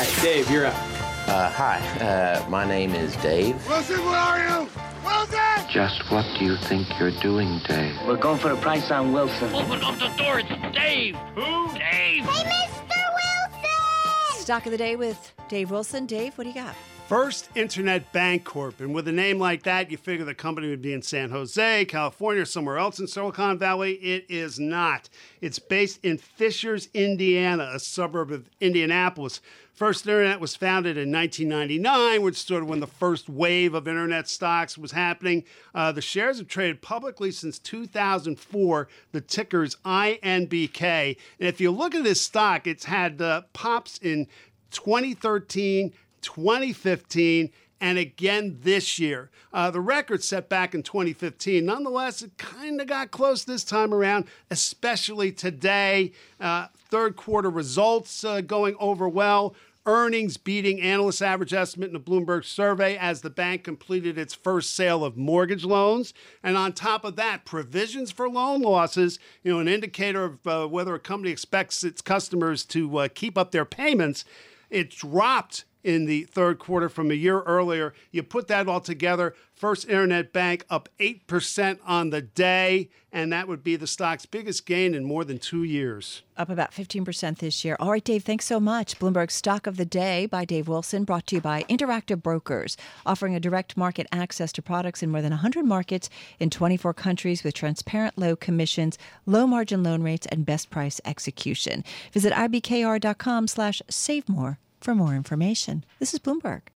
right, Dave, you're up. Uh, hi, uh, my name is Dave. Wilson, where are you? Wilson! Just what do you think you're doing, Dave? We're going for a price on Wilson. Open up the door. It's Dave. Who? Dave. Hey, Mr. Wilson! Stock of the day with Dave Wilson. Dave, what do you got? First Internet Bancorp. And with a name like that, you figure the company would be in San Jose, California, or somewhere else in Silicon Valley. It is not. It's based in Fishers, Indiana, a suburb of Indianapolis. First Internet was founded in 1999, which is sort of when the first wave of Internet stocks was happening. Uh, the shares have traded publicly since 2004. The ticker's INBK. And if you look at this stock, it's had uh, pops in 2013, 2015, and again this year. Uh, the record set back in 2015. Nonetheless, it kind of got close this time around, especially today. Uh, third quarter results uh, going over well. Earnings beating analyst average estimate in the Bloomberg survey as the bank completed its first sale of mortgage loans. And on top of that, provisions for loan losses, you know, an indicator of uh, whether a company expects its customers to uh, keep up their payments, it dropped in the third quarter from a year earlier. You put that all together, First Internet Bank up 8% on the day, and that would be the stock's biggest gain in more than two years. Up about 15% this year. All right, Dave, thanks so much. Bloomberg Stock of the Day by Dave Wilson, brought to you by Interactive Brokers, offering a direct market access to products in more than 100 markets in 24 countries with transparent low commissions, low margin loan rates, and best price execution. Visit ibkr.com slash save more for more information. This is Bloomberg.